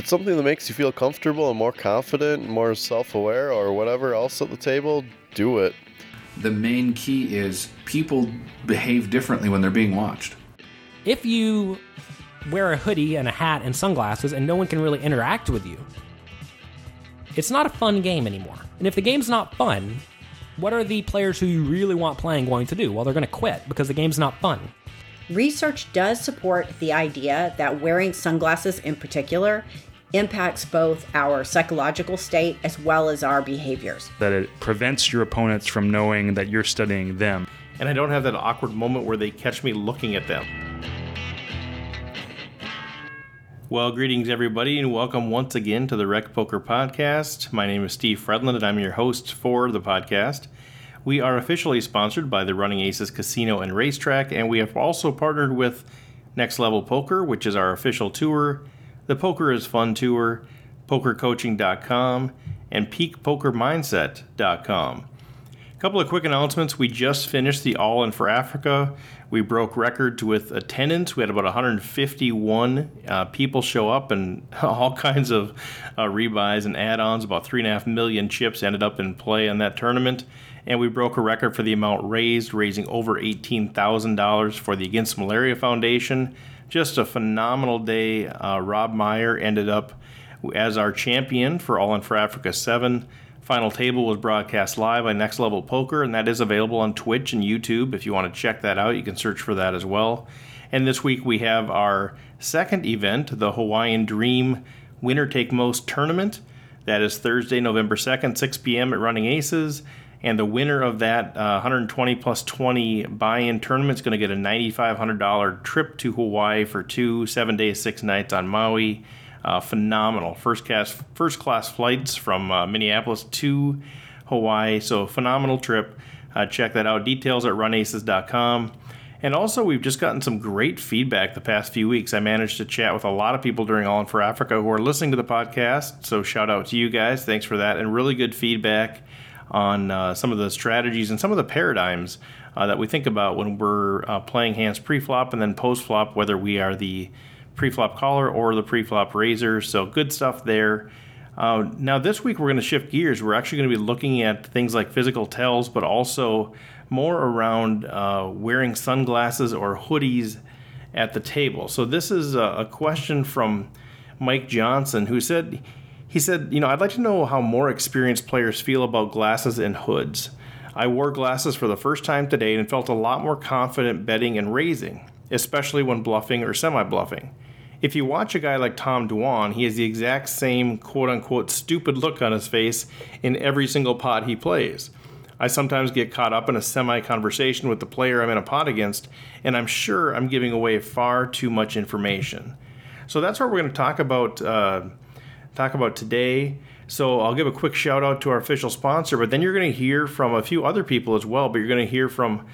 it's something that makes you feel comfortable and more confident, and more self aware, or whatever else at the table, do it. The main key is people behave differently when they're being watched. If you wear a hoodie and a hat and sunglasses and no one can really interact with you, it's not a fun game anymore. And if the game's not fun, what are the players who you really want playing going to do? Well, they're going to quit because the game's not fun. Research does support the idea that wearing sunglasses in particular impacts both our psychological state as well as our behaviors. That it prevents your opponents from knowing that you're studying them. And I don't have that awkward moment where they catch me looking at them. Well, greetings, everybody, and welcome once again to the Rec Poker Podcast. My name is Steve Fredlund, and I'm your host for the podcast. We are officially sponsored by the Running Aces Casino and Racetrack, and we have also partnered with Next Level Poker, which is our official tour, the Poker is Fun Tour, PokerCoaching.com, and PeakPokerMindset.com. A couple of quick announcements. We just finished the All In for Africa. We broke records with attendance. We had about 151 uh, people show up and all kinds of uh, rebuys and add ons. About 3.5 million chips ended up in play in that tournament. And we broke a record for the amount raised, raising over $18,000 for the Against Malaria Foundation. Just a phenomenal day. Uh, Rob Meyer ended up as our champion for All In for Africa 7. Final Table was broadcast live by Next Level Poker, and that is available on Twitch and YouTube. If you want to check that out, you can search for that as well. And this week we have our second event, the Hawaiian Dream Winner Take Most Tournament. That is Thursday, November 2nd, 6 p.m. at Running Aces. And the winner of that uh, 120 plus 20 buy in tournament is going to get a $9,500 trip to Hawaii for two, seven days, six nights on Maui. Uh, phenomenal first class first class flights from uh, Minneapolis to Hawaii. So phenomenal trip. Uh, check that out. Details at runaces.com. And also, we've just gotten some great feedback the past few weeks. I managed to chat with a lot of people during All In for Africa who are listening to the podcast. So shout out to you guys. Thanks for that. And really good feedback on uh, some of the strategies and some of the paradigms uh, that we think about when we're uh, playing hands pre-flop and then post-flop, whether we are the pre-flop caller or the pre-flop raiser. So good stuff there. Uh, now this week we're going to shift gears. We're actually going to be looking at things like physical tells, but also more around uh, wearing sunglasses or hoodies at the table. So this is a, a question from Mike Johnson who said he said, you know, I'd like to know how more experienced players feel about glasses and hoods. I wore glasses for the first time today and felt a lot more confident betting and raising, especially when bluffing or semi bluffing. If you watch a guy like Tom Dwan, he has the exact same quote unquote stupid look on his face in every single pot he plays. I sometimes get caught up in a semi conversation with the player I'm in a pot against, and I'm sure I'm giving away far too much information. So that's what we're going to talk about. Uh, talk about today. So I'll give a quick shout out to our official sponsor, but then you're going to hear from a few other people as well. But you're going to hear from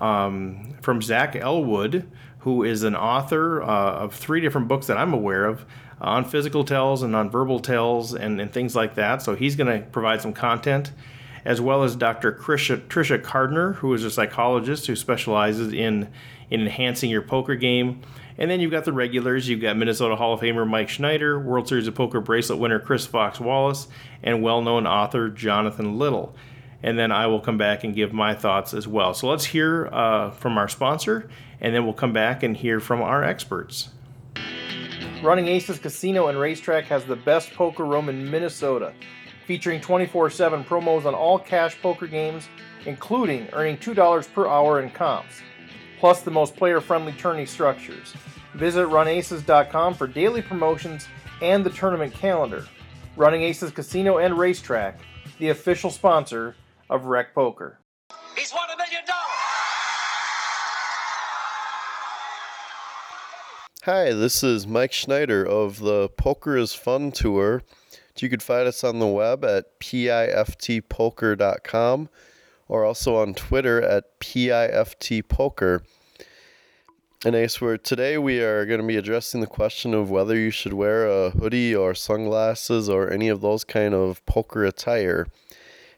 um, from Zach Elwood, who is an author uh, of three different books that I'm aware of on physical tells and on verbal tells and, and things like that. So he's going to provide some content, as well as Dr. Tricia, Tricia Cardner, who is a psychologist who specializes in in enhancing your poker game. And then you've got the regulars. You've got Minnesota Hall of Famer Mike Schneider, World Series of Poker bracelet winner Chris Fox Wallace, and well known author Jonathan Little. And then I will come back and give my thoughts as well. So let's hear uh, from our sponsor, and then we'll come back and hear from our experts. Running Aces Casino and Racetrack has the best poker room in Minnesota, featuring 24 7 promos on all cash poker games, including earning $2 per hour in comps plus the most player friendly tourney structures. Visit runaces.com for daily promotions and the tournament calendar. Running Aces Casino and Racetrack, the official sponsor of Rec Poker. He's won a million dollars! Hi, this is Mike Schneider of the Poker is Fun Tour. You can find us on the web at piftpoker.com or also on Twitter at piftpoker. And I where today we are going to be addressing the question of whether you should wear a hoodie or sunglasses or any of those kind of poker attire.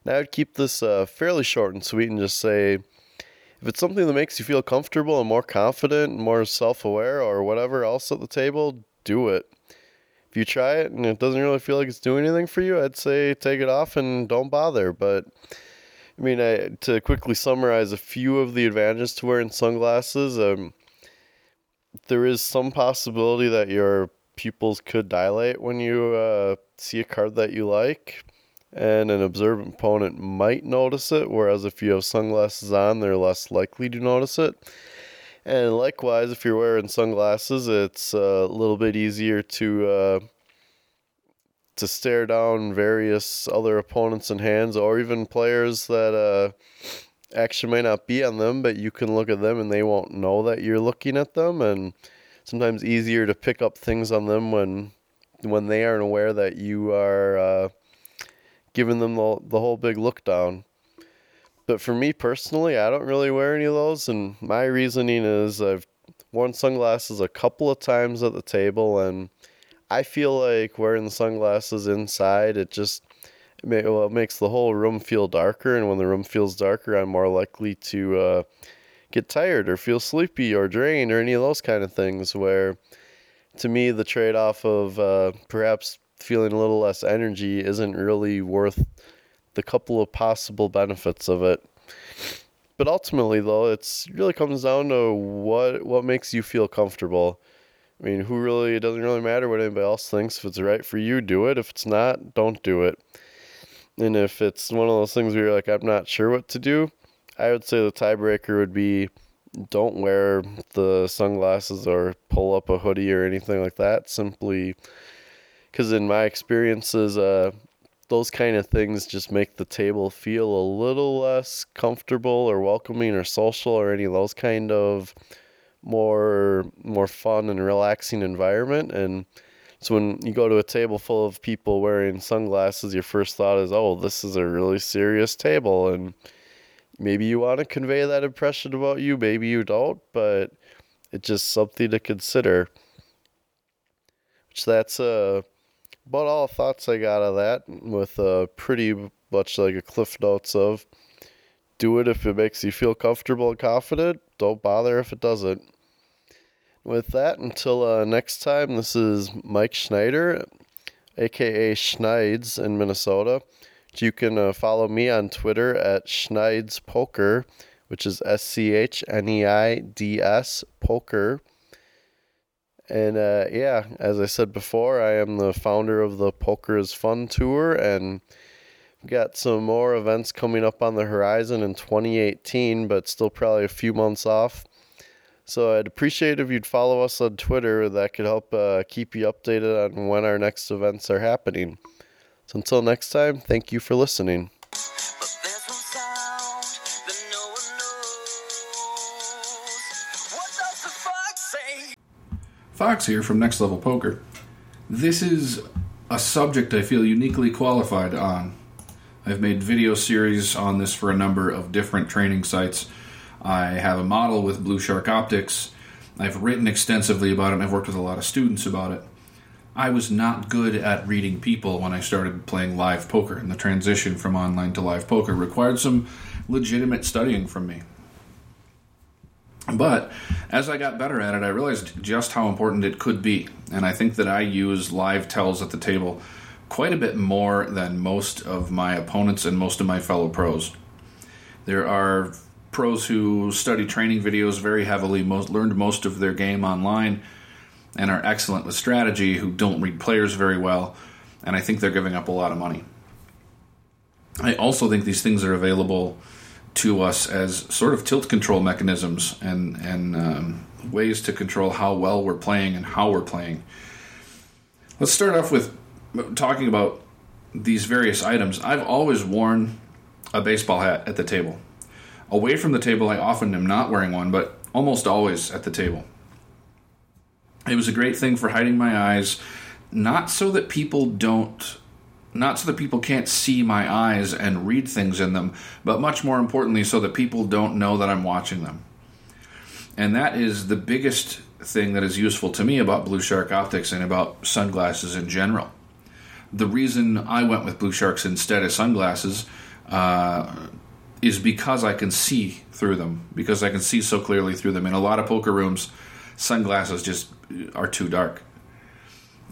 And I would keep this uh, fairly short and sweet and just say if it's something that makes you feel comfortable and more confident and more self aware or whatever else at the table, do it. if you try it and it doesn't really feel like it's doing anything for you, I'd say take it off and don't bother. But I mean, I, to quickly summarize a few of the advantages to wearing sunglasses, um, there is some possibility that your pupils could dilate when you uh, see a card that you like, and an observant opponent might notice it. Whereas if you have sunglasses on, they're less likely to notice it. And likewise, if you're wearing sunglasses, it's a little bit easier to uh, to stare down various other opponents and hands, or even players that uh, action might not be on them, but you can look at them and they won't know that you're looking at them. And sometimes easier to pick up things on them when when they aren't aware that you are uh, giving them the, the whole big look down. But for me personally, I don't really wear any of those, and my reasoning is I've worn sunglasses a couple of times at the table, and I feel like wearing the sunglasses inside, it just it, may, well, it makes the whole room feel darker, and when the room feels darker, I'm more likely to uh, get tired or feel sleepy or drained or any of those kind of things. Where to me, the trade off of uh, perhaps feeling a little less energy isn't really worth the couple of possible benefits of it. But ultimately, though, it's really comes down to what what makes you feel comfortable. I mean, who really? It doesn't really matter what anybody else thinks. If it's right for you, do it. If it's not, don't do it. And if it's one of those things where you're like, I'm not sure what to do, I would say the tiebreaker would be don't wear the sunglasses or pull up a hoodie or anything like that. Simply because, in my experiences, uh, those kind of things just make the table feel a little less comfortable or welcoming or social or any of those kind of more more fun and relaxing environment and so when you go to a table full of people wearing sunglasses your first thought is oh this is a really serious table and maybe you want to convey that impression about you maybe you don't but it's just something to consider which that's uh about all thoughts I got of that, with uh, pretty much like a cliff notes of do it if it makes you feel comfortable and confident. Don't bother if it doesn't. With that, until uh, next time, this is Mike Schneider, aka Schneids in Minnesota. You can uh, follow me on Twitter at Schneids Poker, which is S C H N E I D S Poker. And uh, yeah, as I said before, I am the founder of the Poker is Fun Tour, and got some more events coming up on the horizon in 2018, but still probably a few months off. So I'd appreciate if you'd follow us on Twitter. That could help uh, keep you updated on when our next events are happening. So until next time, thank you for listening. But there's one sound that no one knows. What does the fox say? Fox here from Next Level Poker. This is a subject I feel uniquely qualified on. I've made video series on this for a number of different training sites. I have a model with Blue Shark Optics. I've written extensively about it and I've worked with a lot of students about it. I was not good at reading people when I started playing live poker, and the transition from online to live poker required some legitimate studying from me. But as I got better at it, I realized just how important it could be. And I think that I use live tells at the table quite a bit more than most of my opponents and most of my fellow pros. There are pros who study training videos very heavily, most, learned most of their game online, and are excellent with strategy who don't read players very well. And I think they're giving up a lot of money. I also think these things are available to us as sort of tilt control mechanisms and and um, ways to control how well we're playing and how we're playing. Let's start off with talking about these various items. I've always worn a baseball hat at the table. Away from the table, I often am not wearing one, but almost always at the table. It was a great thing for hiding my eyes, not so that people don't not so that people can't see my eyes and read things in them, but much more importantly, so that people don't know that I'm watching them. And that is the biggest thing that is useful to me about Blue Shark optics and about sunglasses in general. The reason I went with Blue Sharks instead of sunglasses uh, is because I can see through them, because I can see so clearly through them. In a lot of poker rooms, sunglasses just are too dark.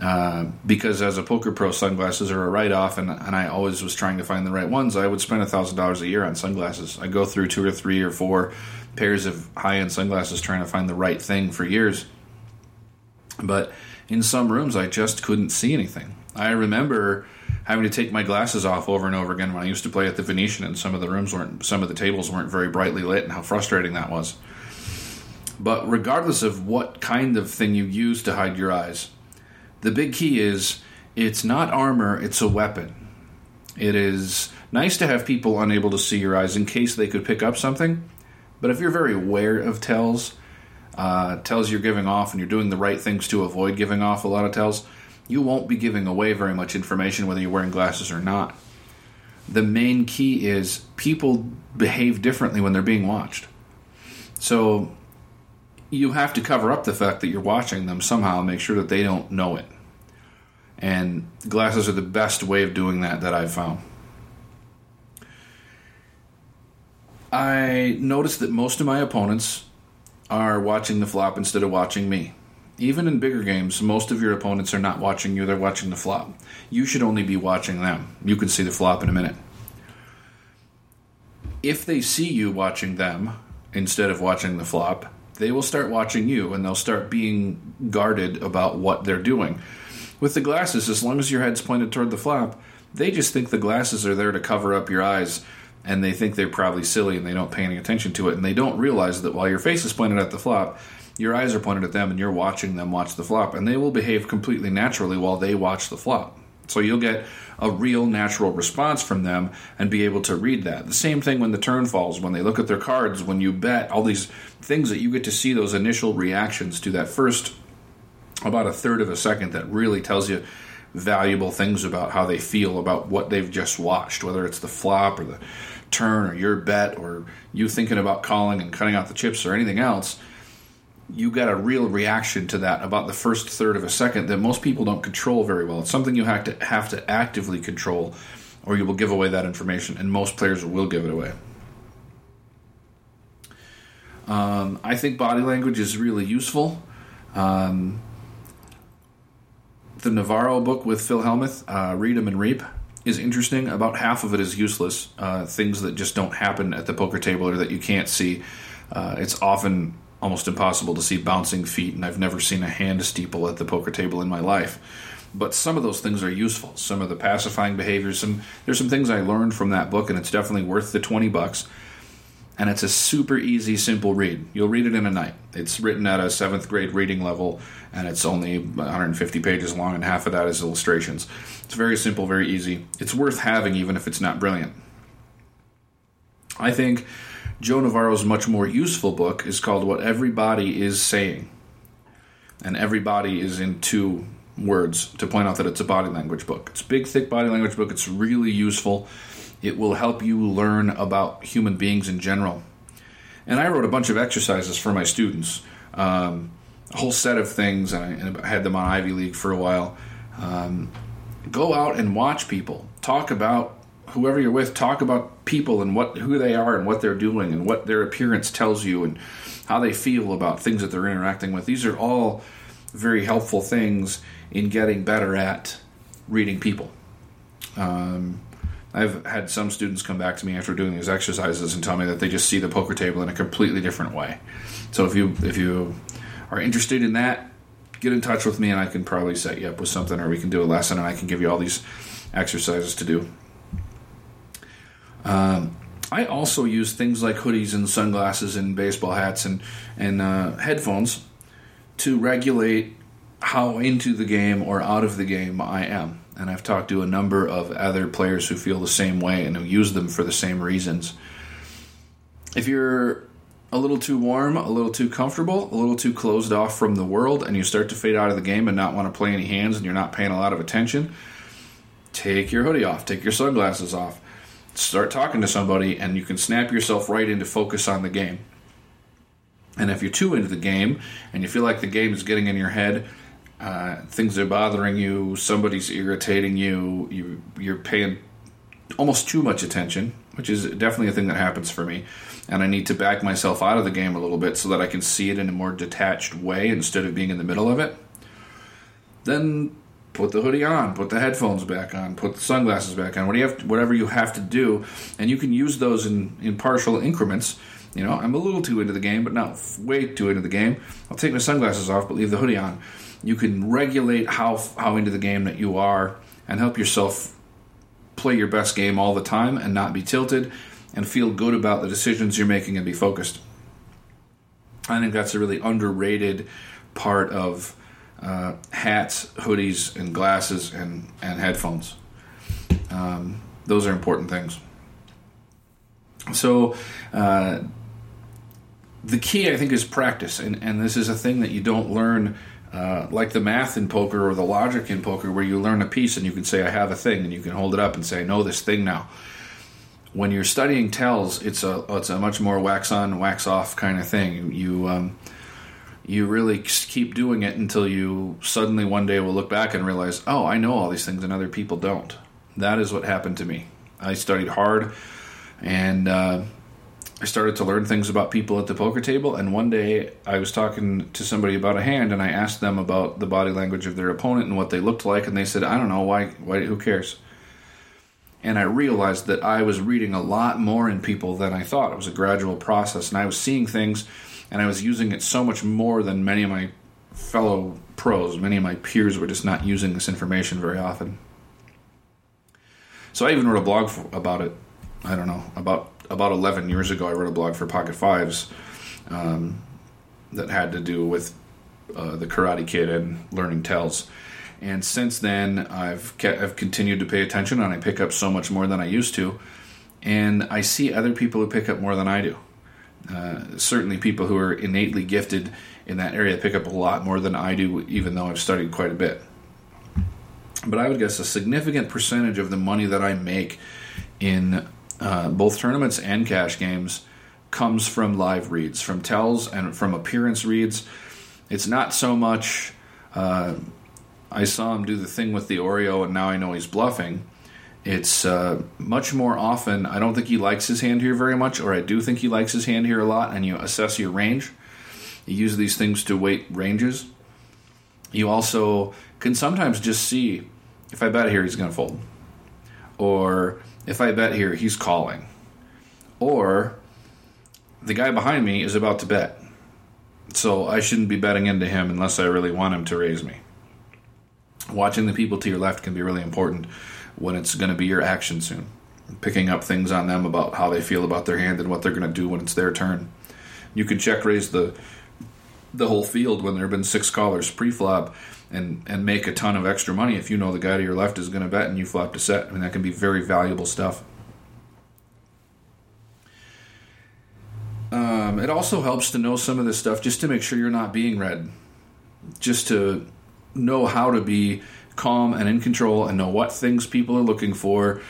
Uh, because as a poker pro, sunglasses are a write off, and, and I always was trying to find the right ones. I would spend $1,000 a year on sunglasses. I go through two or three or four pairs of high end sunglasses trying to find the right thing for years. But in some rooms, I just couldn't see anything. I remember having to take my glasses off over and over again when I used to play at the Venetian, and some of the rooms weren't, some of the tables weren't very brightly lit, and how frustrating that was. But regardless of what kind of thing you use to hide your eyes, the big key is it's not armor, it's a weapon. It is nice to have people unable to see your eyes in case they could pick up something, but if you're very aware of tells, uh, tells you're giving off, and you're doing the right things to avoid giving off a lot of tells, you won't be giving away very much information whether you're wearing glasses or not. The main key is people behave differently when they're being watched. So you have to cover up the fact that you're watching them somehow, make sure that they don't know it. And glasses are the best way of doing that that I've found. I noticed that most of my opponents are watching the flop instead of watching me. Even in bigger games, most of your opponents are not watching you, they're watching the flop. You should only be watching them. You can see the flop in a minute. If they see you watching them instead of watching the flop, they will start watching you and they'll start being guarded about what they're doing. With the glasses, as long as your head's pointed toward the flop, they just think the glasses are there to cover up your eyes and they think they're probably silly and they don't pay any attention to it and they don't realize that while your face is pointed at the flop, your eyes are pointed at them and you're watching them watch the flop and they will behave completely naturally while they watch the flop. So you'll get a real natural response from them and be able to read that. The same thing when the turn falls, when they look at their cards, when you bet, all these things that you get to see those initial reactions to that first about a third of a second that really tells you valuable things about how they feel about what they've just watched, whether it's the flop or the turn or your bet or you thinking about calling and cutting out the chips or anything else. You got a real reaction to that about the first third of a second that most people don't control very well. It's something you have to have to actively control, or you will give away that information, and most players will give it away. Um, I think body language is really useful. Um, the Navarro book with Phil Hellmuth, uh, Read 'em and Reap, is interesting. About half of it is useless. Uh, things that just don't happen at the poker table or that you can't see. Uh, it's often almost impossible to see bouncing feet, and I've never seen a hand steeple at the poker table in my life. But some of those things are useful. Some of the pacifying behaviors. Some there's some things I learned from that book, and it's definitely worth the twenty bucks and it's a super easy, simple read. You'll read it in a night. It's written at a seventh grade reading level, and it's only 150 pages long, and half of that is illustrations. It's very simple, very easy. It's worth having, even if it's not brilliant. I think Joe Navarro's much more useful book is called What Everybody Is Saying. And everybody is in two words to point out that it's a body language book. It's a big, thick body language book. It's really useful. It will help you learn about human beings in general. And I wrote a bunch of exercises for my students, um, a whole set of things, and I, had them on Ivey League for a while. Um, go out and watch people. Talk about whoever you're with. Talk about people and what who they are and what they're doing and what their appearance tells you and how they feel about things that they're interacting with. These are all very helpful things in getting better at reading people. Um, I've had some students come back to me after doing these exercises and tell me that they just see the poker table in a completely different way. So if you if you are interested in that, get in touch with me and I can probably set you up with something or we can do a lesson and I can give you all these exercises to do. Um, I also use things like hoodies and sunglasses and baseball hats and and uh, headphones to regulate how into the game or out of the game I am and I've talked to a number of other players who feel the same way and who use them for the same reasons. If you're a little too warm, a little too comfortable, a little too closed off from the world, and you start to fade out of the game and not want to play any hands and you're not paying a lot of attention, take your hoodie off, take your sunglasses off, start talking to somebody, and you can snap yourself right into focus on the game. And if you're too into the game and you feel like the game is getting in your head, uh, things are bothering you, somebody's irritating you, you you're paying almost too much attention, which is definitely a thing that happens for me. And I need to back myself out of the game a little bit so that I can see it in a more detached way instead of being in the middle of it. Then put the hoodie on, put the headphones back on, put the sunglasses back on. Whatever you have to do, and you can use those in in partial increments. You know, I'm a little too into the game, but not way too into the game. I'll take my sunglasses off, but leave the hoodie on. You can regulate how how into the game that you are, and help yourself play your best game all the time and not be tilted, and feel good about the decisions you're making and be focused. I think that's a really underrated part of uh, hats, hoodies, and glasses and, and headphones. Um, those are important things. So, uh, the key, I think, is practice. And, and this is a thing that you don't learn uh, like the math in poker or the logic in poker, where you learn a piece and you can say, I have a thing, and you can hold it up and say, I know this thing now. When you're studying tells, it's a it's a much more wax on, wax off kind of thing. You um, you really keep doing it until you suddenly one day will look back and realize, oh, I know all these things and other people don't. That is what happened to me. I studied hard and uh, I started to learn things about people at the poker table. And one day I was talking to somebody about a hand and I asked them about the body language of their opponent and what they looked like. And they said, I don't know, why, why who cares? And I realized that I was reading a lot more in people than I thought. It was a gradual process. And I was seeing things and I was using it so much more than many of my fellow pros. Many of my peers were just not using this information very often. So I even wrote a blog for, about it. I don't know about about 11 years ago. I wrote a blog for Pocket Fives um, that had to do with uh, the Karate Kid and learning tells. And since then, I've ke- I've continued to pay attention, and I pick up so much more than I used to. And I see other people who pick up more than I do. Uh, certainly, people who are innately gifted in that area pick up a lot more than I do, even though I've studied quite a bit. But I would guess a significant percentage of the money that I make in uh, both tournaments and cash games comes from live reads, from tells and from appearance reads. It's not so much uh, I saw him do the thing with the Oreo and now I know he's bluffing. It's uh, much more often, I don't think he likes his hand here very much, or I do think he likes his hand here a lot, and you assess your range. You use these things to weight ranges. You also can sometimes just see if I bet here, he's going to fold. Or if I bet here, he's calling. Or the guy behind me is about to bet. So I shouldn't be betting into him unless I really want him to raise me. Watching the people to your left can be really important when it's going to be your action soon. Picking up things on them about how they feel about their hand and what they're going to do when it's their turn. You can check raise the the whole field when there have been six callers pre-flop and and make a ton of extra money if you know the guy to your left is going to bet and you flop to set. I mean that can be very valuable stuff. Um, it also helps to know some of this stuff just to make sure you're not being read. Just to know how to be calm and in control and know what things people are looking for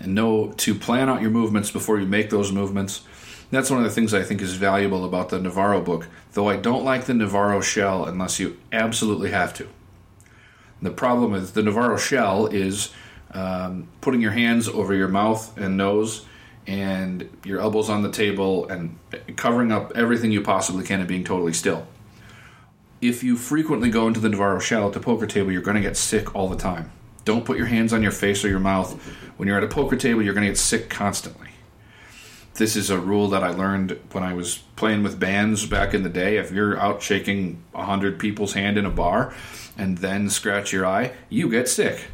and know to plan out your movements before you make those movements. That's one of the things I think is valuable about the Navarro book, though I don't like the Navarro shell unless you absolutely have to. The problem with the Navarro shell is um, putting your hands over your mouth and nose and your elbows on the table and covering up everything you possibly can and being totally still. If you frequently go into the Navarro shell at the poker table, you're going to get sick all the time. Don't put your hands on your face or your mouth. When you're at a poker table, you're going to get sick constantly. This is a rule that I learned when I was playing with bands back in the day. If you're out shaking 100 people's hand in a bar and then scratch your eye, you get sick.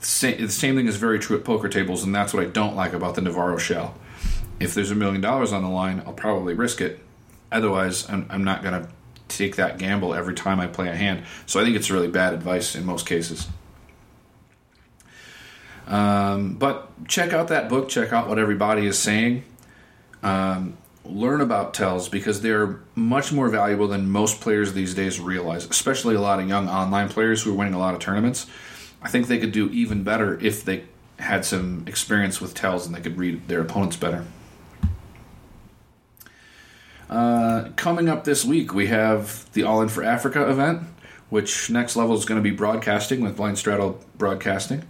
The same, thing is very true at poker tables, and that's what I don't like about the Navarro shell. If there's a million dollars on the line, I'll probably risk it. Otherwise, I'm, I'm not going to take that gamble every time I play a hand. So I think it's really bad advice in most cases. Um, but check out that book, check out what everybody is saying. Um, learn about tells because they're much more valuable than most players these days realize, especially a lot of young online players who are winning a lot of tournaments. I think they could do even better if they had some experience with tells and they could read their opponents better. Uh, coming up this week, we have the All In for Africa event, which next level is going to be broadcasting with Blind Straddle Broadcasting.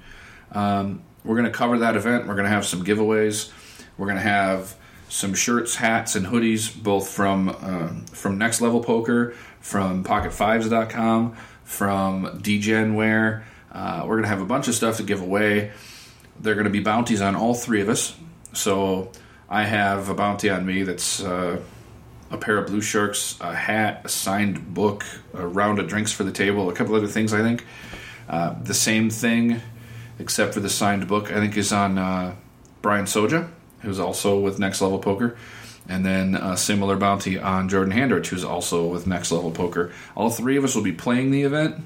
Um, we're going to cover that event. We're going to have some giveaways. We're going to have some shirts, hats, and hoodies, both from um, from Next Level Poker, from PocketFives.com, from DGenWare, uh, we're going to have a bunch of stuff to give away. There are going to be bounties on all three of us. So I have a bounty on me that's uh, a pair of blue sharks, a hat, a signed book, a round of drinks for the table, a couple other things, I think. Uh, the same thing, except for the signed book, I think is on uh, Brian Soja, who's also with Next Level Poker. And then a similar bounty on Jordan Handrich, who's also with Next Level Poker. All three of us will be playing the event.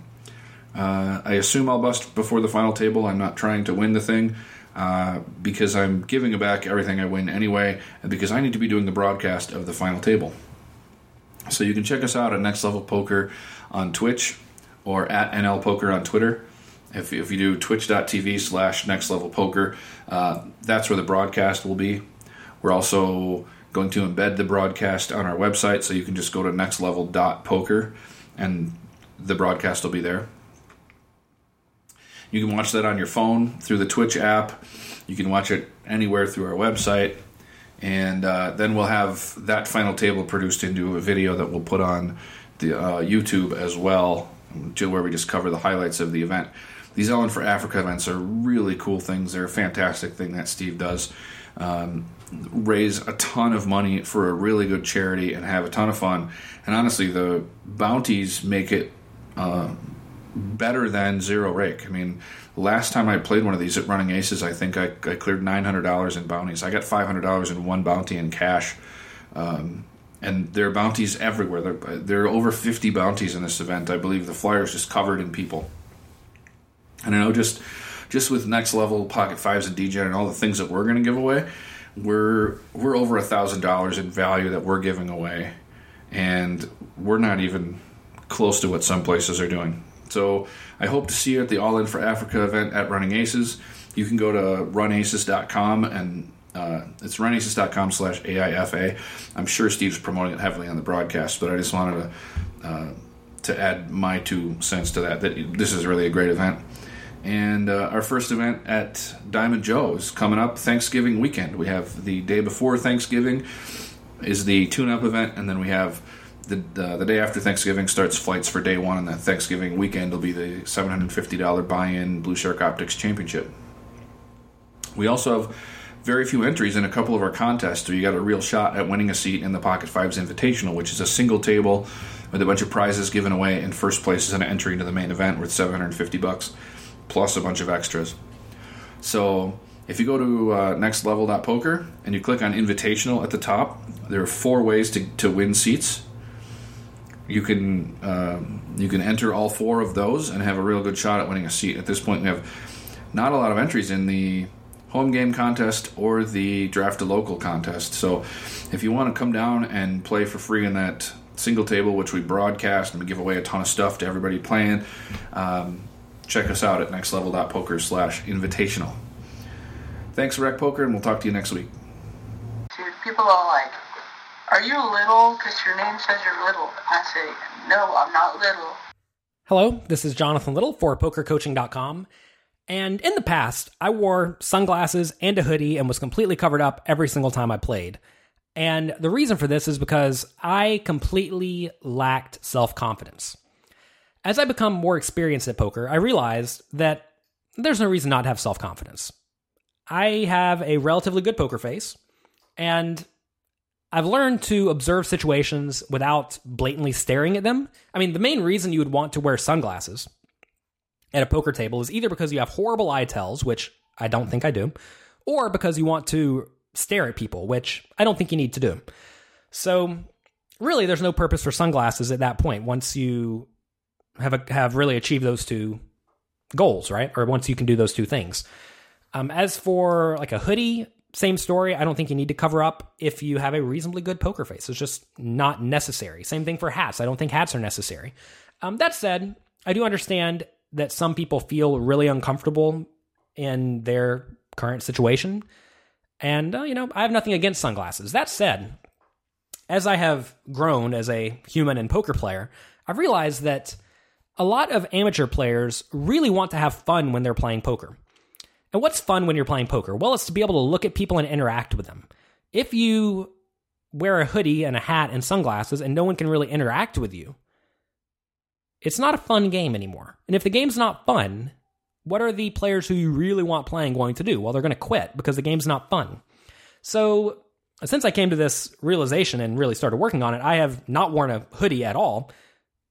Uh, I assume I'll bust before the final table. I'm not trying to win the thing uh, because I'm giving back everything I win anyway, and because I need to be doing the broadcast of the final table. So you can check us out at Next Level Poker on Twitch or at NL Poker on Twitter. If, if you do twitch.tv slash next level poker, uh, that's where the broadcast will be. We're also going to embed the broadcast on our website, so you can just go to nextlevel.poker and the broadcast will be there. You can watch that on your phone through the Twitch app. You can watch it anywhere through our website. And uh, then we'll have that final table produced into a video that we'll put on the uh, YouTube as well, to where we just cover the highlights of the event. These All In for Africa events are really cool things. They're a fantastic thing that Steve does. Um, raise a ton of money for a really good charity and have a ton of fun. And honestly, the bounties make it uh, better than zero rake. I mean, last time I played one of these at Running Aces, I think I, I cleared nine hundred dollars in bounties. I got five hundred dollars in one bounty in cash, um, and there are bounties everywhere. There, there are over fifty bounties in this event. I believe the flyer is just covered in people. And I know just just with next level pocket fives and DJ and all the things that we're going to give away, we're we're over a thousand dollars in value that we're giving away, and we're not even close to what some places are doing. So I hope to see you at the All In for Africa event at Running Aces. You can go to runaces.com and uh, it's runaces.com slash AIFA. I'm sure Steve's promoting it heavily on the broadcast, but I just wanted to uh, to add my two cents to that. That this is really a great event. And uh, our first event at Diamond Joe's coming up Thanksgiving weekend. We have the day before Thanksgiving is the tune-up event, and then we have the the day after Thanksgiving starts flights for day one, and the Thanksgiving weekend will be the seven hundred fifty dollar buy-in Blue Shark Optics Championship. We also have very few entries in a couple of our contests, so you got a real shot at winning a seat in the Pocket Fives Invitational, which is a single table with a bunch of prizes given away. In first place is an entry into the main event worth seven hundred fifty bucks, plus a bunch of extras. So if you go to uh, nextlevel.poker and you click on invitational at the top, there are four ways to, to win seats. You can um, you can enter all four of those and have a real good shot at winning a seat. At this point, we have not a lot of entries in the home game contest or the draft a local contest. So if you want to come down and play for free in that single table, which we broadcast and we give away a ton of stuff to everybody playing, um, check us out at nextlevel.poker slash invitational. Thanks, Rec Poker, and we'll talk to you next week. People are like, are you little? Because your name says you're little. I say, no, I'm not little. Hello, this is Jonathan Little for PokerCoaching.com. And in the past, I wore sunglasses and a hoodie and was completely covered up every single time I played. And the reason for this is because I completely lacked self confidence. As I become more experienced at poker, I realized that there's no reason not to have self confidence. I have a relatively good poker face, and I've learned to observe situations without blatantly staring at them. I mean, the main reason you would want to wear sunglasses at a poker table is either because you have horrible eye tells, which I don't think I do, or because you want to stare at people, which I don't think you need to do. So, really, there's no purpose for sunglasses at that point once you have a, have really achieved those two goals, right? Or once you can do those two things. Um, as for like a hoodie, same story. I don't think you need to cover up if you have a reasonably good poker face. It's just not necessary. Same thing for hats. I don't think hats are necessary. Um, that said, I do understand that some people feel really uncomfortable in their current situation. And, uh, you know, I have nothing against sunglasses. That said, as I have grown as a human and poker player, I've realized that a lot of amateur players really want to have fun when they're playing poker. And what's fun when you're playing poker? Well, it's to be able to look at people and interact with them. If you wear a hoodie and a hat and sunglasses and no one can really interact with you, it's not a fun game anymore. And if the game's not fun, what are the players who you really want playing going to do? Well, they're going to quit because the game's not fun. So, since I came to this realization and really started working on it, I have not worn a hoodie at all,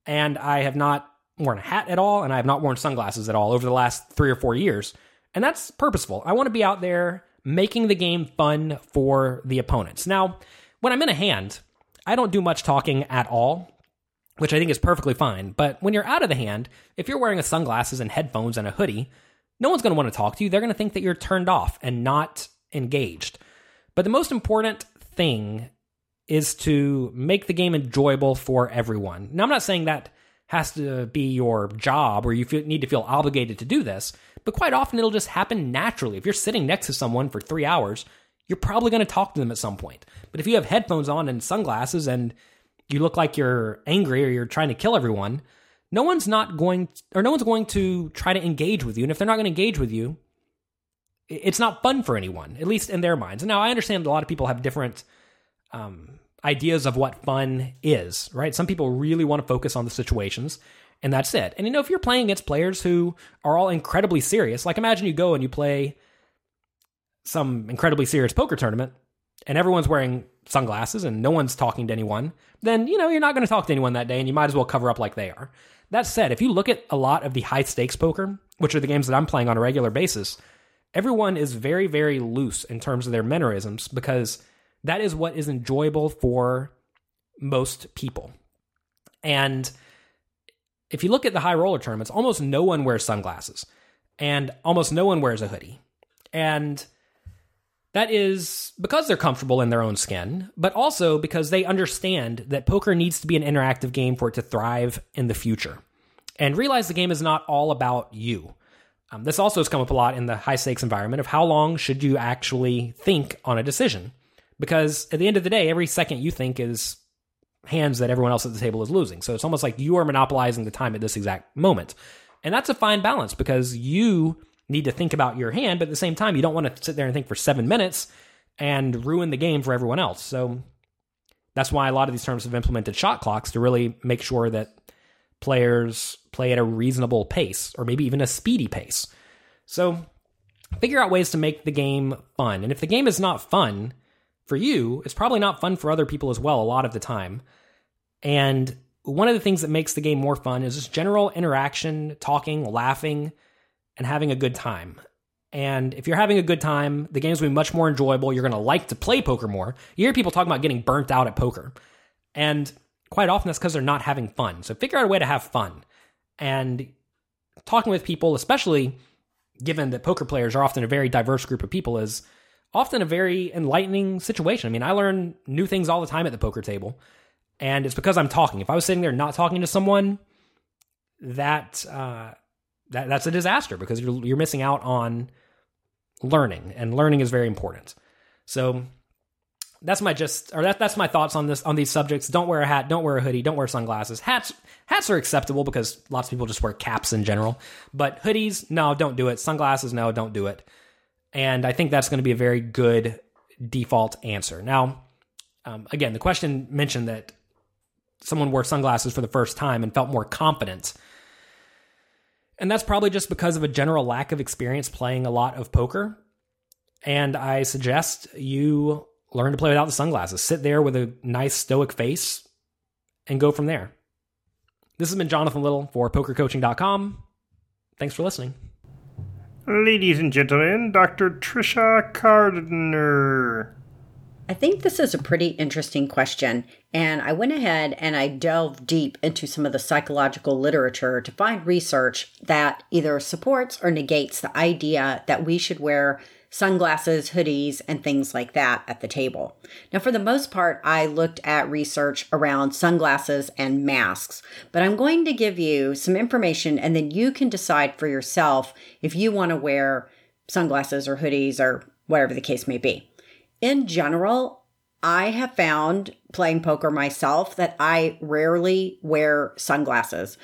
and I have not worn a hat at all, and I have not worn sunglasses at all over the last three or four years. And that's purposeful. I want to be out there making the game fun for the opponents. Now, when I'm in a hand, I don't do much talking at all, which I think is perfectly fine. But when you're out of the hand, if you're wearing sunglasses and headphones and a hoodie, no one's going to want to talk to you. They're going to think that you're turned off and not engaged. But the most important thing is to make the game enjoyable for everyone. Now, I'm not saying that has to be your job or you feel, need to feel obligated to do this, but quite often it'll just happen naturally. If you're sitting next to someone for three hours, you're probably going to talk to them at some point. But if you have headphones on and sunglasses and you look like you're angry or you're trying to kill everyone, no one's not going or no one's going to try to engage with you. And if they're not going to engage with you, it's not fun for anyone, at least in their minds. Now, I understand a lot of people have different um, ideas of what fun is, right? Some people really want to focus on the situations, and that's it. And you know, if you're playing against players who are all incredibly serious, like imagine you go and you play some incredibly serious poker tournament, and everyone's wearing sunglasses and no one's talking to anyone, then you know you're not going to talk to anyone that day, and you might as well cover up like they are. That said, if you look at a lot of the high stakes poker, which are the games that I'm playing on a regular basis, everyone is very, very loose in terms of their mannerisms because that is what is enjoyable for most people. And if you look at the high roller tournaments, almost no one wears sunglasses and almost no one wears a hoodie. And that is because they're comfortable in their own skin, but also because they understand that poker needs to be an interactive game for it to thrive in the future. And realize the game is not all about you. Um, this also has come up a lot in the high stakes environment of how long should you actually think on a decision? Because at the end of the day, every second you think is hands that everyone else at the table is losing. So it's almost like you are monopolizing the time at this exact moment. And that's a fine balance because you need to think about your hand, but at the same time, you don't want to sit there and think for seven minutes and ruin the game for everyone else. So that's why a lot of these terms have implemented shot clocks to really make sure that players play at a reasonable pace or maybe even a speedy pace. So figure out ways to make the game fun. And if the game is not fun for you, it's probably not fun for other people as well a lot of the time. And one of the things that makes the game more fun is just general interaction, talking, laughing, and having a good time. And if you're having a good time, the game's will be much more enjoyable. You're going to like to play poker more. You hear people talking about getting burnt out at poker. And quite often that's because they're not having fun. So figure out a way to have fun. And talking with people, especially given that poker players are often a very diverse group of people, is often a very enlightening situation. I mean, I learn new things all the time at the poker table. And it's because I'm talking. If I was sitting there not talking to someone, that uh, that that's a disaster because you're you're missing out on learning, and learning is very important. So that's my just or that that's my thoughts on this on these subjects. Don't wear a hat, don't wear a hoodie, don't wear sunglasses. Hats hats are acceptable because lots of people just wear caps in general. But hoodies, no, don't do it. Sunglasses, no, don't do it. And I think that's going to be a very good default answer. Now, um, again, the question mentioned that someone wore sunglasses for the first time and felt more confident. And that's probably just because of a general lack of experience playing a lot of poker. And I suggest you learn to play without the sunglasses. Sit there with a nice stoic face and go from there. This has been Jonathan Little for pokercoaching.com. Thanks for listening. Ladies and gentlemen, Dr. Tricia Cardner. I think this is a pretty interesting question, and I went ahead and I delved deep into some of the psychological literature to find research that either supports or negates the idea that we should wear sunglasses, hoodies, and things like that at the table. Now, for the most part, I looked at research around sunglasses and masks, but I'm going to give you some information and then you can decide for yourself if you want to wear sunglasses or hoodies or whatever the case may be. In general, I have found playing poker myself that I rarely wear sunglasses.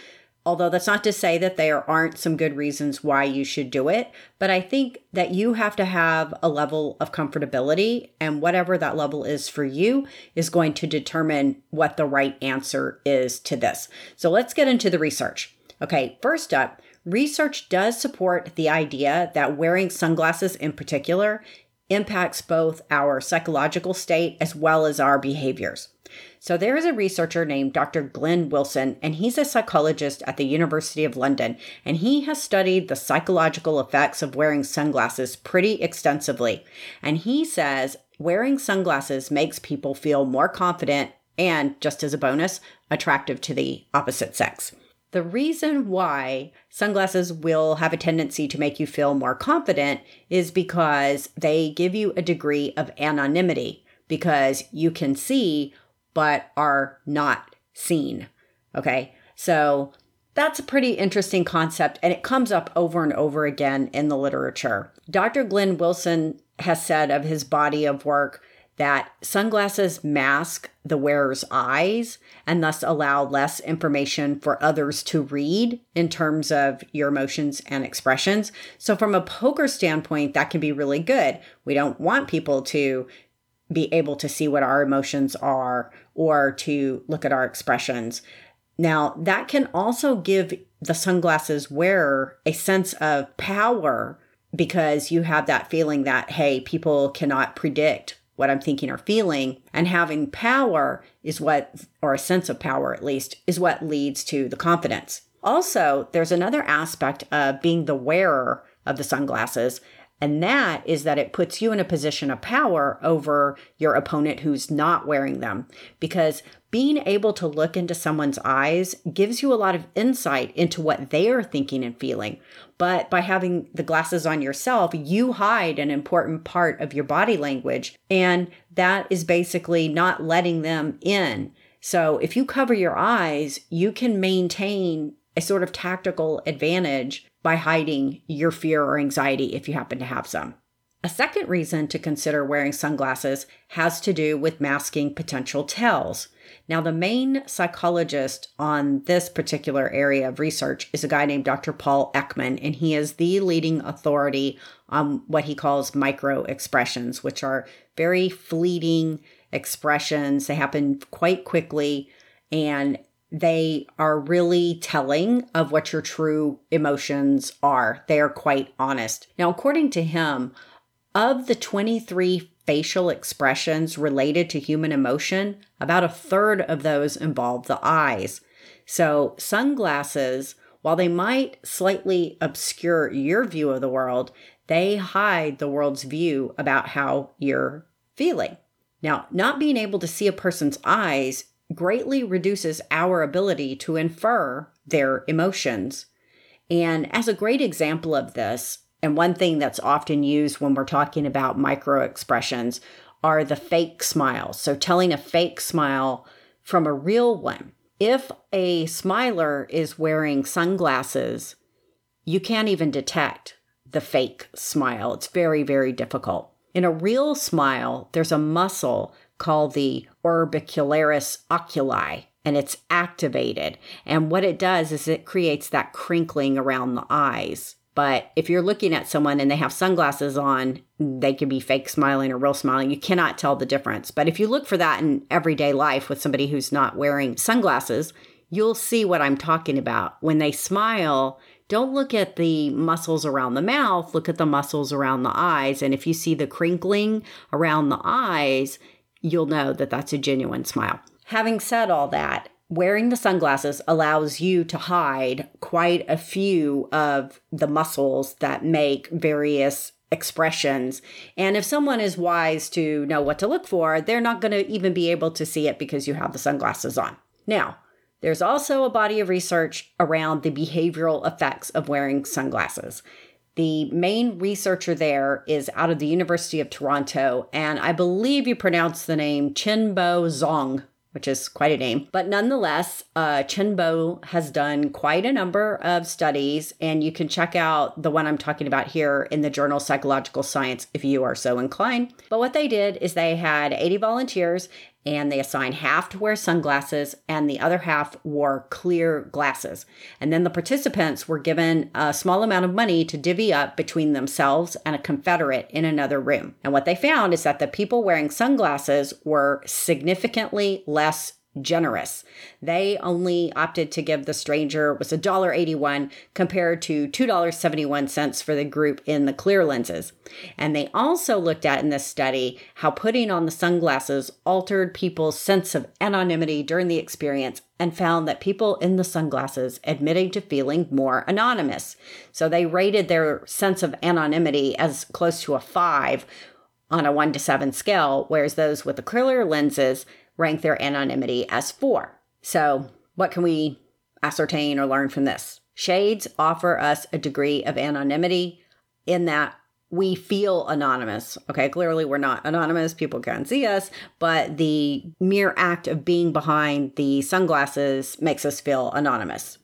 Although that's not to say that there aren't some good reasons why you should do it, but I think that you have to have a level of comfortability, and whatever that level is for you is going to determine what the right answer is to this. So let's get into the research. Okay, first up, research does support the idea that wearing sunglasses in particular impacts both our psychological state as well as our behaviors. So, there is a researcher named Dr. Glenn Wilson, and he's a psychologist at the University of London, and he has studied the psychological effects of wearing sunglasses pretty extensively. And he says wearing sunglasses makes people feel more confident and, just as a bonus, attractive to the opposite sex. The reason why sunglasses will have a tendency to make you feel more confident is because they give you a degree of anonymity because you can see but are not seen. Okay. So that's a pretty interesting concept and it comes up over and over again in the literature. Dr. Glenn Wilson has said of his body of work that sunglasses mask the wearer's eyes and thus allow less information for others to read in terms of your emotions and expressions. So, from a poker standpoint, that can be really good. We don't want people to be able to see what our emotions are or to look at our expressions. Now, that can also give the sunglasses wearer a sense of power because you have that feeling that, hey, people cannot predict what I'm thinking or feeling. And having power is what, or a sense of power at least, is what leads to the confidence. Also, there's another aspect of being the wearer of the sunglasses, and that is that it puts you in a position of power over your opponent who's not wearing them. Because being able to look into someone's eyes gives you a lot of insight into what they are thinking and feeling. But by having the glasses on yourself, you hide an important part of your body language. And that is basically not letting them in. So if you cover your eyes, you can maintain a sort of tactical advantage by hiding your fear or anxiety if you happen to have some. A second reason to consider wearing sunglasses has to do with masking potential tells. Now, the main psychologist on this particular area of research is a guy named Dr. Paul Ekman, and he is the leading authority on what he calls micro expressions, which are very fleeting expressions. They happen quite quickly, and they are really telling of what your true emotions are. They are quite honest. Now, according to him, of the 23 facial expressions related to human emotion, about a third of those involve the eyes. So, sunglasses, while they might slightly obscure your view of the world, they hide the world's view about how you're feeling. Now, not being able to see a person's eyes greatly reduces our ability to infer their emotions. And as a great example of this, and one thing that's often used when we're talking about micro expressions are the fake smiles. So telling a fake smile from a real one. If a smiler is wearing sunglasses, you can't even detect the fake smile. It's very, very difficult. In a real smile, there's a muscle called the orbicularis oculi and it's activated. And what it does is it creates that crinkling around the eyes. But if you're looking at someone and they have sunglasses on, they could be fake smiling or real smiling. You cannot tell the difference. But if you look for that in everyday life with somebody who's not wearing sunglasses, you'll see what I'm talking about. When they smile, don't look at the muscles around the mouth, look at the muscles around the eyes. And if you see the crinkling around the eyes, you'll know that that's a genuine smile. Having said all that, wearing the sunglasses allows you to hide quite a few of the muscles that make various expressions. And if someone is wise to know what to look for, they're not going to even be able to see it because you have the sunglasses on. Now, there's also a body of research around the behavioral effects of wearing sunglasses. The main researcher there is out of the University of Toronto, and I believe you pronounce the name Chenbo Zhong which is quite a name. But nonetheless, uh, Chenbo has done quite a number of studies, and you can check out the one I'm talking about here in the journal Psychological Science if you are so inclined. But what they did is they had 80 volunteers and they assigned half to wear sunglasses and the other half wore clear glasses. And then the participants were given a small amount of money to divvy up between themselves and a confederate in another room. And what they found is that the people wearing sunglasses were significantly less generous. They only opted to give the stranger was $1.81 compared to $2.71 for the group in the clear lenses. And they also looked at in this study how putting on the sunglasses altered people's sense of anonymity during the experience and found that people in the sunglasses admitting to feeling more anonymous. So they rated their sense of anonymity as close to a 5 on a 1 to 7 scale, whereas those with the clear lenses rank their anonymity as 4. So, what can we ascertain or learn from this? Shades offer us a degree of anonymity in that we feel anonymous. Okay, clearly we're not anonymous, people can see us, but the mere act of being behind the sunglasses makes us feel anonymous.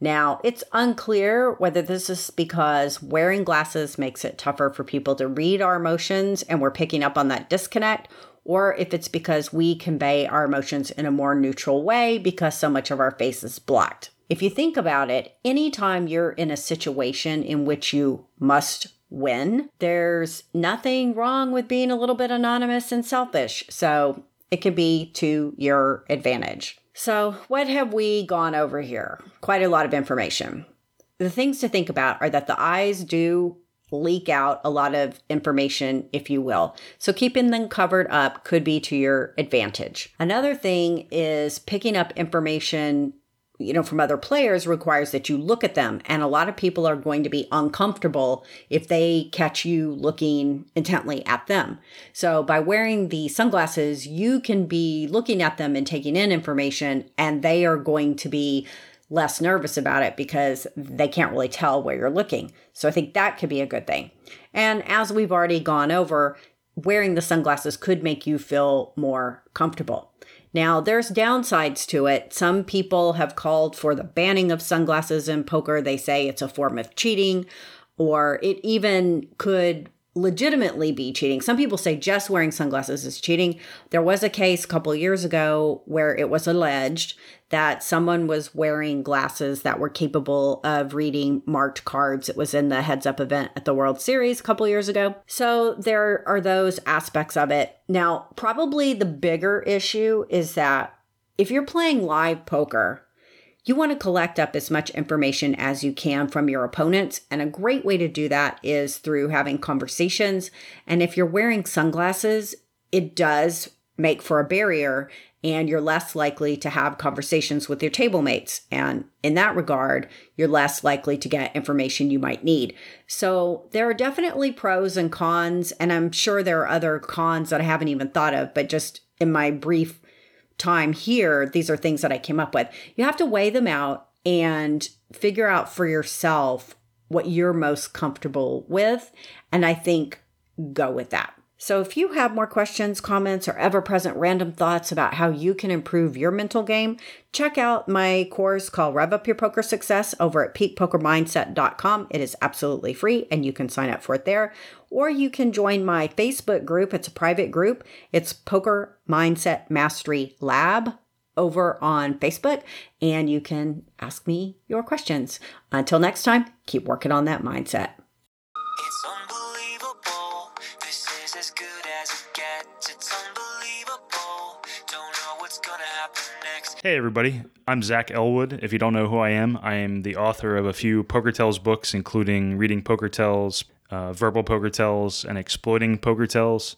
Now, it's unclear whether this is because wearing glasses makes it tougher for people to read our emotions and we're picking up on that disconnect, or if it's because we convey our emotions in a more neutral way because so much of our face is blocked. If you think about it, anytime you're in a situation in which you must win, there's nothing wrong with being a little bit anonymous and selfish. So it can be to your advantage. So, what have we gone over here? Quite a lot of information. The things to think about are that the eyes do leak out a lot of information, if you will. So, keeping them covered up could be to your advantage. Another thing is picking up information you know from other players requires that you look at them and a lot of people are going to be uncomfortable if they catch you looking intently at them so by wearing the sunglasses you can be looking at them and taking in information and they are going to be less nervous about it because they can't really tell where you're looking so i think that could be a good thing and as we've already gone over wearing the sunglasses could make you feel more comfortable now, there's downsides to it. Some people have called for the banning of sunglasses in poker. They say it's a form of cheating, or it even could legitimately be cheating. Some people say just wearing sunglasses is cheating. There was a case a couple years ago where it was alleged that someone was wearing glasses that were capable of reading marked cards. It was in the heads up event at the World Series a couple years ago. So there are those aspects of it. Now, probably the bigger issue is that if you're playing live poker, you want to collect up as much information as you can from your opponents. And a great way to do that is through having conversations. And if you're wearing sunglasses, it does make for a barrier and you're less likely to have conversations with your table mates. And in that regard, you're less likely to get information you might need. So there are definitely pros and cons. And I'm sure there are other cons that I haven't even thought of, but just in my brief time here, these are things that I came up with. You have to weigh them out and figure out for yourself what you're most comfortable with. And I think go with that. So, if you have more questions, comments, or ever present random thoughts about how you can improve your mental game, check out my course called Rev Up Your Poker Success over at peakpokermindset.com. It is absolutely free and you can sign up for it there. Or you can join my Facebook group. It's a private group, it's Poker Mindset Mastery Lab over on Facebook, and you can ask me your questions. Until next time, keep working on that mindset. It's unbelievable. This is as good as it gets. It's unbelievable. Don't know what's gonna happen next. Hey, everybody. I'm Zach Elwood. If you don't know who I am, I am the author of a few Poker Tells books, including Reading Poker Tells, uh, Verbal Poker Tells, and Exploiting Poker Tells.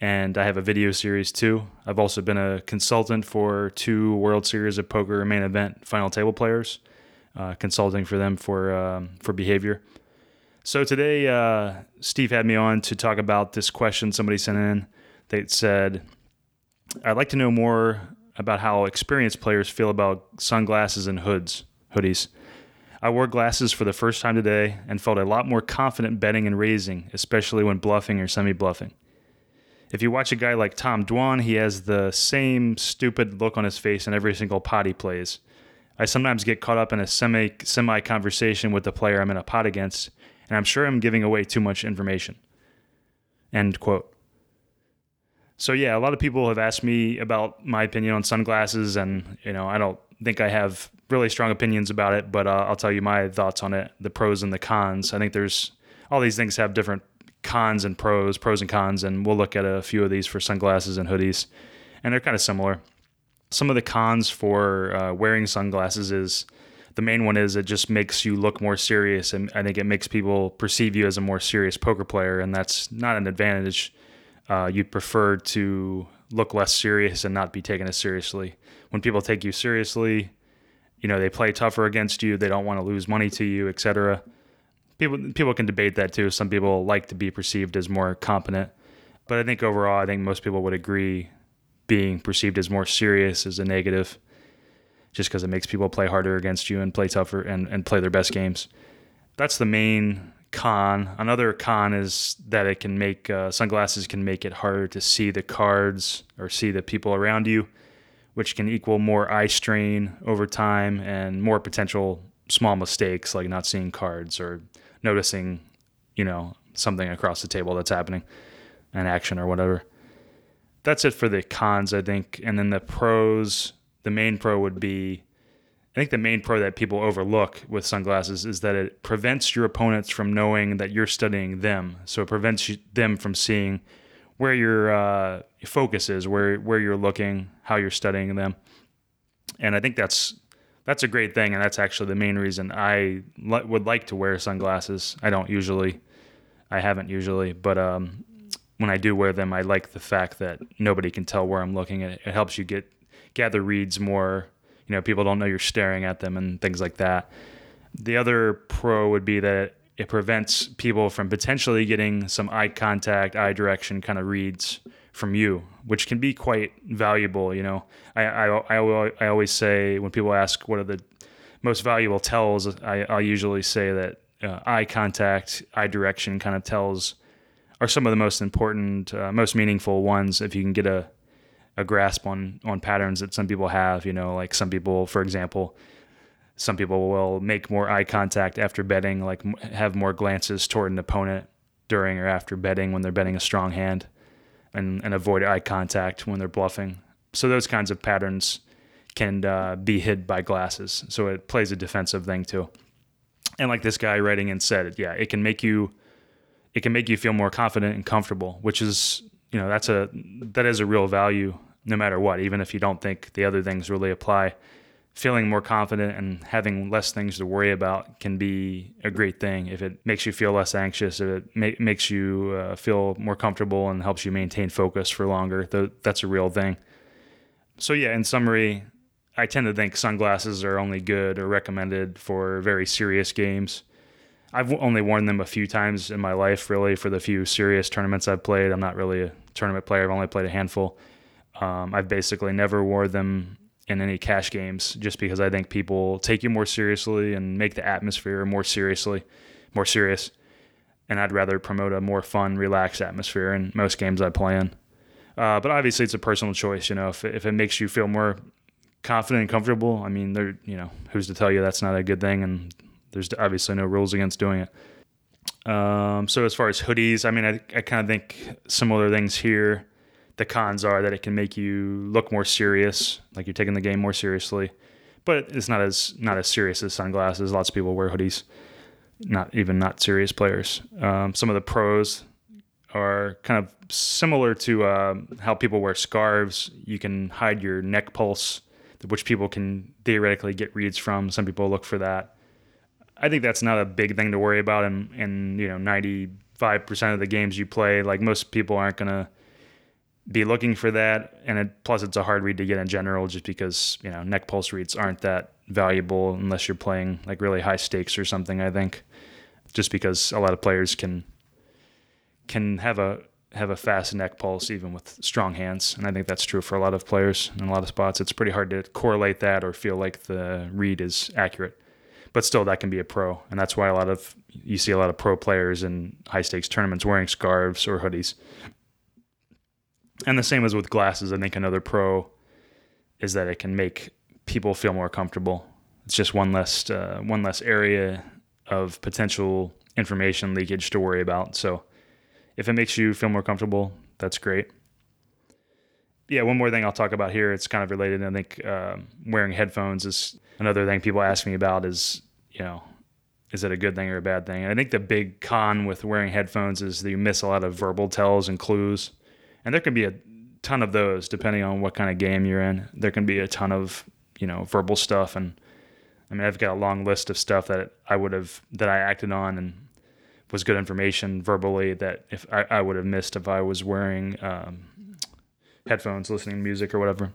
And I have a video series too. I've also been a consultant for two World Series of Poker main event final table players, uh, consulting for them for um, for behavior. So today, uh, Steve had me on to talk about this question somebody sent in. They said, I'd like to know more about how experienced players feel about sunglasses and hoods, hoodies. I wore glasses for the first time today and felt a lot more confident betting and raising, especially when bluffing or semi bluffing. If you watch a guy like Tom Dwan, he has the same stupid look on his face in every single pot he plays. I sometimes get caught up in a semi semi conversation with the player I'm in a pot against, and I'm sure I'm giving away too much information. End quote. So yeah, a lot of people have asked me about my opinion on sunglasses, and you know, I don't think I have really strong opinions about it, but uh, I'll tell you my thoughts on it, the pros and the cons. I think there's all these things have different cons and pros, pros and cons, and we'll look at a few of these for sunglasses and hoodies, and they're kind of similar. Some of the cons for uh, wearing sunglasses is the main one is it just makes you look more serious, and I think it makes people perceive you as a more serious poker player, and that's not an advantage. Uh, you'd prefer to look less serious and not be taken as seriously. When people take you seriously, you know they play tougher against you. They don't want to lose money to you, etc. People people can debate that too. Some people like to be perceived as more competent, but I think overall, I think most people would agree being perceived as more serious is a negative just because it makes people play harder against you and play tougher and, and play their best games. That's the main con. Another con is that it can make uh, sunglasses can make it harder to see the cards or see the people around you, which can equal more eye strain over time and more potential small mistakes like not seeing cards or noticing, you know, something across the table that's happening, an action or whatever. That's it for the cons, I think. And then the pros the main pro would be I think the main pro that people overlook with sunglasses is that it prevents your opponents from knowing that you're studying them. So it prevents them from seeing where your uh, focus is, where where you're looking, how you're studying them. And I think that's that's a great thing, and that's actually the main reason I would like to wear sunglasses. I don't usually, I haven't usually, but um, when I do wear them, I like the fact that nobody can tell where I'm looking. It, it helps you get gather reads more. You know, people don't know you're staring at them and things like that. The other pro would be that it prevents people from potentially getting some eye contact, eye direction kind of reads from you, which can be quite valuable. You know, I I, I, I always say when people ask what are the most valuable tells, I, I'll usually say that uh, eye contact, eye direction kind of tells are some of the most important, uh, most meaningful ones. If you can get a a grasp on on patterns that some people have. You know, like some people, for example, some people will make more eye contact after betting, like have more glances toward an opponent during or after betting when they're betting a strong hand, and and avoid eye contact when they're bluffing. So those kinds of patterns can uh, be hid by glasses. So it plays a defensive thing too. And like this guy writing in said, yeah, it can make you it can make you feel more confident and comfortable, which is you know that's a that is a real value no matter what even if you don't think the other things really apply. Feeling more confident and having less things to worry about can be a great thing. If it makes you feel less anxious if it ma- makes you uh, feel more comfortable and helps you maintain focus for longer th- that's a real thing. So yeah in summary i tend to think sunglasses are only good or recommended for very serious games. I've only worn them a few times in my life, really, for the few serious tournaments I've played. I'm not really a tournament player. I've only played a handful. Um, I've basically never wore them in any cash games just because I think people take you more seriously and make the atmosphere more seriously, more serious. And I'd rather promote a more fun, relaxed atmosphere in most games I play in. Uh, but obviously, it's a personal choice. You know, if if it makes you feel more confident and comfortable, I mean, there, you know, who's to tell you that's not a good thing? And there's obviously no rules against doing it. Um, so as far as hoodies, I mean, I, I kind of think similar things here the cons are that it can make you look more serious, like you're taking the game more seriously. But it's not as not as serious as sunglasses. Lots of people wear hoodies, not even not serious players. Um, some of the pros are kind of similar to uh, how people wear scarves. You can hide your neck pulse, which people can theoretically get reads from. Some people look for that. I think that's not a big thing to worry about. In, in you know ninety five percent of the games you play, like most people aren't gonna be looking for that. And it, plus, it's a hard read to get in general, just because you know neck pulse reads aren't that valuable unless you're playing like really high stakes or something. I think, just because a lot of players can can have a have a fast neck pulse even with strong hands, and I think that's true for a lot of players in a lot of spots. It's pretty hard to correlate that or feel like the read is accurate. But still, that can be a pro, and that's why a lot of you see a lot of pro players in high stakes tournaments wearing scarves or hoodies and the same as with glasses. I think another pro is that it can make people feel more comfortable. It's just one less uh, one less area of potential information leakage to worry about. So if it makes you feel more comfortable, that's great. Yeah, one more thing I'll talk about here. It's kind of related. I think uh, wearing headphones is another thing people ask me about. Is you know, is it a good thing or a bad thing? And I think the big con with wearing headphones is that you miss a lot of verbal tells and clues and there can be a ton of those depending on what kind of game you're in. There can be a ton of you know verbal stuff, and I mean I've got a long list of stuff that I would have that I acted on and was good information verbally that if I, I would have missed if I was wearing um, headphones, listening to music or whatever.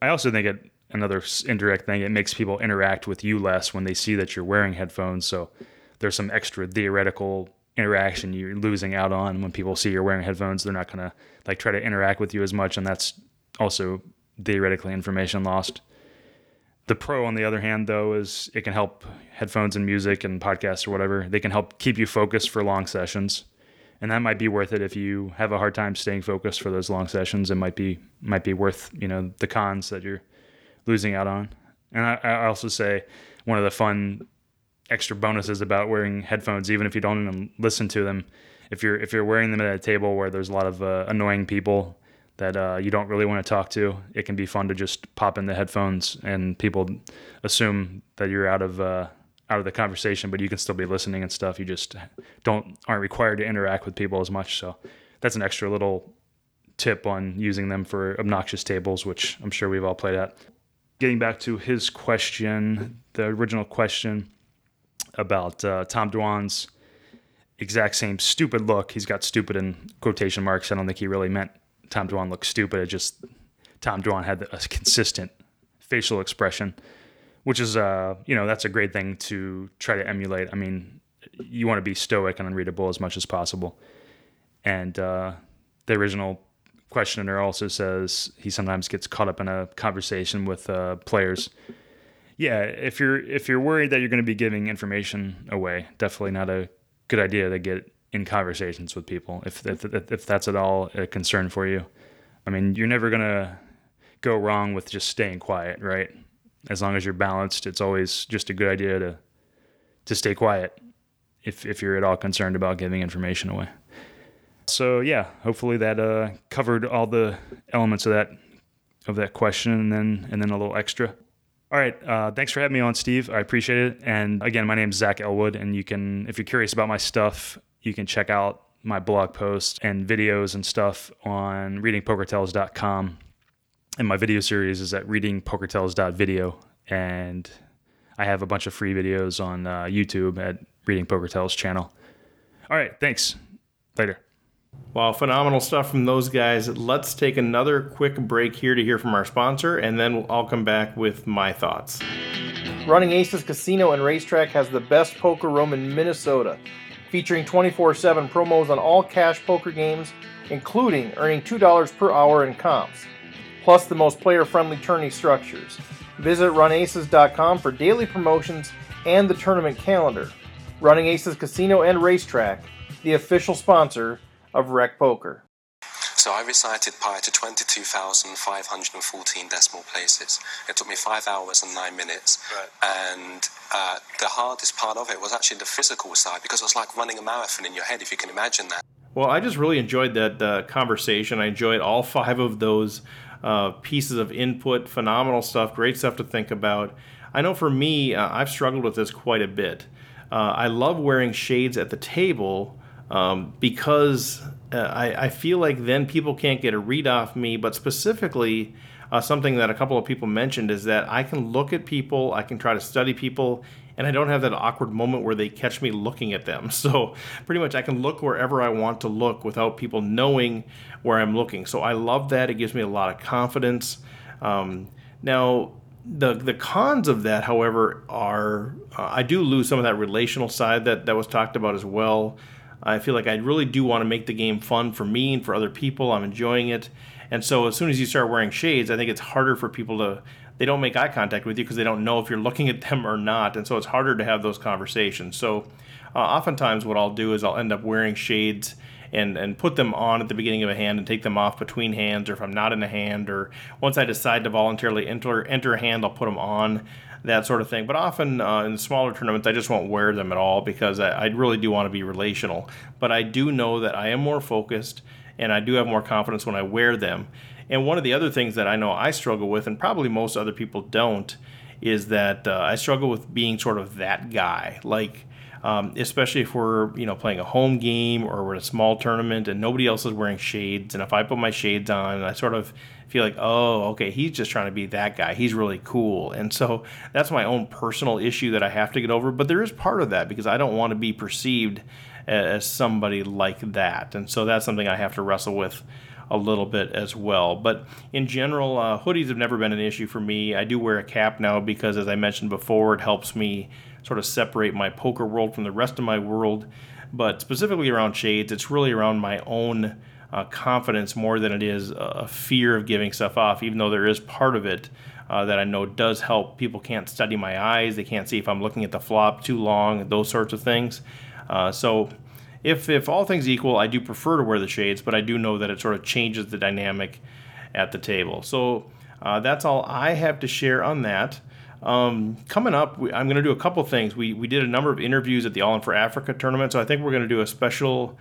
I also think it another indirect thing. It makes people interact with you less when they see that you're wearing headphones. So there's some extra theoretical interaction you're losing out on when people see you're wearing headphones. They're not gonna like try to interact with you as much, and that's also theoretically information lost. The pro, on the other hand, though, is it can help headphones and music and podcasts or whatever. They can help keep you focused for long sessions, and that might be worth it if you have a hard time staying focused for those long sessions. It might be might be worth you know the cons that you're losing out on. And I, I also say one of the fun extra bonuses about wearing headphones, even if you don't even listen to them, if you're if you're wearing them at a table where there's a lot of uh, annoying people that uh, you don't really want to talk to, it can be fun to just pop in the headphones and people assume that you're out of uh, out of the conversation, but you can still be listening and stuff. You just don't aren't required to interact with people as much. So that's an extra little tip on using them for obnoxious tables, which I'm sure we've all played at. Getting back to his question, the original question about uh, Tom Dwan's exact same stupid look. He's got stupid in quotation marks. I don't think he really meant Tom Dwan looked stupid. It just Tom Dwan had a consistent facial expression, which is uh you know that's a great thing to try to emulate. I mean, you want to be stoic and unreadable as much as possible. And uh, the original questioner also says he sometimes gets caught up in a conversation with uh, players. Yeah, if you're if you're worried that you're going to be giving information away, definitely not a good idea to get in conversations with people. If if if that's at all a concern for you, I mean, you're never gonna go wrong with just staying quiet, right? As long as you're balanced, it's always just a good idea to to stay quiet if if you're at all concerned about giving information away. So yeah, hopefully that uh, covered all the elements of that of that question, and then and then a little extra. All right, uh, thanks for having me on, Steve. I appreciate it. And again, my name is Zach Elwood, and you can, if you're curious about my stuff, you can check out my blog posts and videos and stuff on readingpokertells.com. And my video series is at readingpokertells.video, and I have a bunch of free videos on uh, YouTube at Reading channel. All right, thanks. Later. Wow, phenomenal stuff from those guys. Let's take another quick break here to hear from our sponsor, and then I'll come back with my thoughts. Running Aces Casino and Racetrack has the best poker room in Minnesota, featuring 24 7 promos on all cash poker games, including earning $2 per hour in comps, plus the most player friendly tourney structures. Visit runaces.com for daily promotions and the tournament calendar. Running Aces Casino and Racetrack, the official sponsor of Rec Poker. So I recited pi to 22,514 decimal places. It took me five hours and nine minutes. And uh, the hardest part of it was actually the physical side because it was like running a marathon in your head, if you can imagine that. Well, I just really enjoyed that uh, conversation. I enjoyed all five of those uh, pieces of input. Phenomenal stuff. Great stuff to think about. I know for me, uh, I've struggled with this quite a bit. Uh, I love wearing shades at the table um, because uh, I, I feel like then people can't get a read off me, but specifically, uh, something that a couple of people mentioned is that I can look at people, I can try to study people, and I don't have that awkward moment where they catch me looking at them. So, pretty much, I can look wherever I want to look without people knowing where I'm looking. So, I love that. It gives me a lot of confidence. Um, now, the the cons of that, however, are uh, I do lose some of that relational side that that was talked about as well. I feel like I really do want to make the game fun for me and for other people. I'm enjoying it. And so as soon as you start wearing shades, I think it's harder for people to they don't make eye contact with you because they don't know if you're looking at them or not. And so it's harder to have those conversations. So uh, oftentimes what I'll do is I'll end up wearing shades and and put them on at the beginning of a hand and take them off between hands or if I'm not in a hand or once I decide to voluntarily enter enter a hand, I'll put them on that sort of thing. But often uh, in smaller tournaments, I just won't wear them at all because I, I really do want to be relational. But I do know that I am more focused and I do have more confidence when I wear them. And one of the other things that I know I struggle with, and probably most other people don't, is that uh, I struggle with being sort of that guy. Like, Um, especially if we're you know playing a home game or we're in a small tournament and nobody else is wearing shades, and if I put my shades on, I sort of feel like, oh, okay, he's just trying to be that guy. He's really cool, and so that's my own personal issue that I have to get over. But there is part of that because I don't want to be perceived as somebody like that, and so that's something I have to wrestle with a little bit as well. But in general, uh, hoodies have never been an issue for me. I do wear a cap now because, as I mentioned before, it helps me sort of separate my poker world from the rest of my world. But specifically around shades, it's really around my own uh, confidence more than it is a fear of giving stuff off, even though there is part of it. Uh, that I know does help. People can't study my eyes. They can't see if I'm looking at the flop too long, those sorts of things. Uh, so if if all things equal, I do prefer to wear the shades, but I do know that it sort of changes the dynamic at the table. So uh, that's all I have to share on that. Um, coming up, we, I'm going to do a couple things. We we did a number of interviews at the All In for Africa tournament, so I think we're going to do a special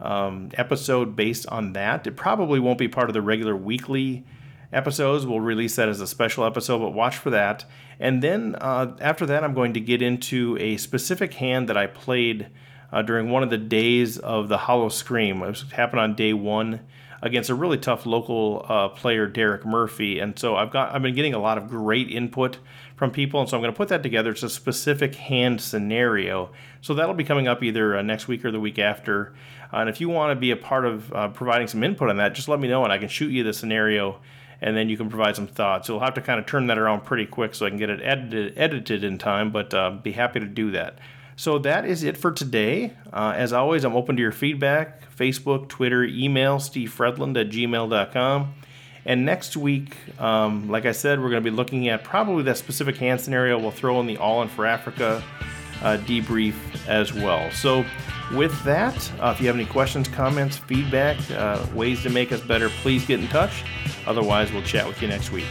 um, episode based on that. It probably won't be part of the regular weekly episodes. We'll release that as a special episode, but watch for that. And then uh, after that, I'm going to get into a specific hand that I played uh, during one of the days of the Howl-O-Scream. It happened on day one against a really tough local uh, player, Derek Murphy. And so I've got I've been getting a lot of great input from people, and so I'm going to put that together. It's a specific hand scenario. So that'll be coming up either uh, next week or the week after. Uh, and if you want to be a part of uh, providing some input on that, just let me know, and I can shoot you the scenario. And then you can provide some thoughts. So You'll have to kind of turn that around pretty quick so I can get it edited, edited in time, but uh, be happy to do that. So that is it for today. Uh, as always, I'm open to your feedback Facebook, Twitter, email, stevefredlund at gmail.com. And next week, um, like I said, we're going to be looking at probably that specific hand scenario. We'll throw in the All In for Africa uh, debrief as well. So, with that, uh, if you have any questions, comments, feedback, uh, ways to make us better, please get in touch. Otherwise, we'll chat with you next week.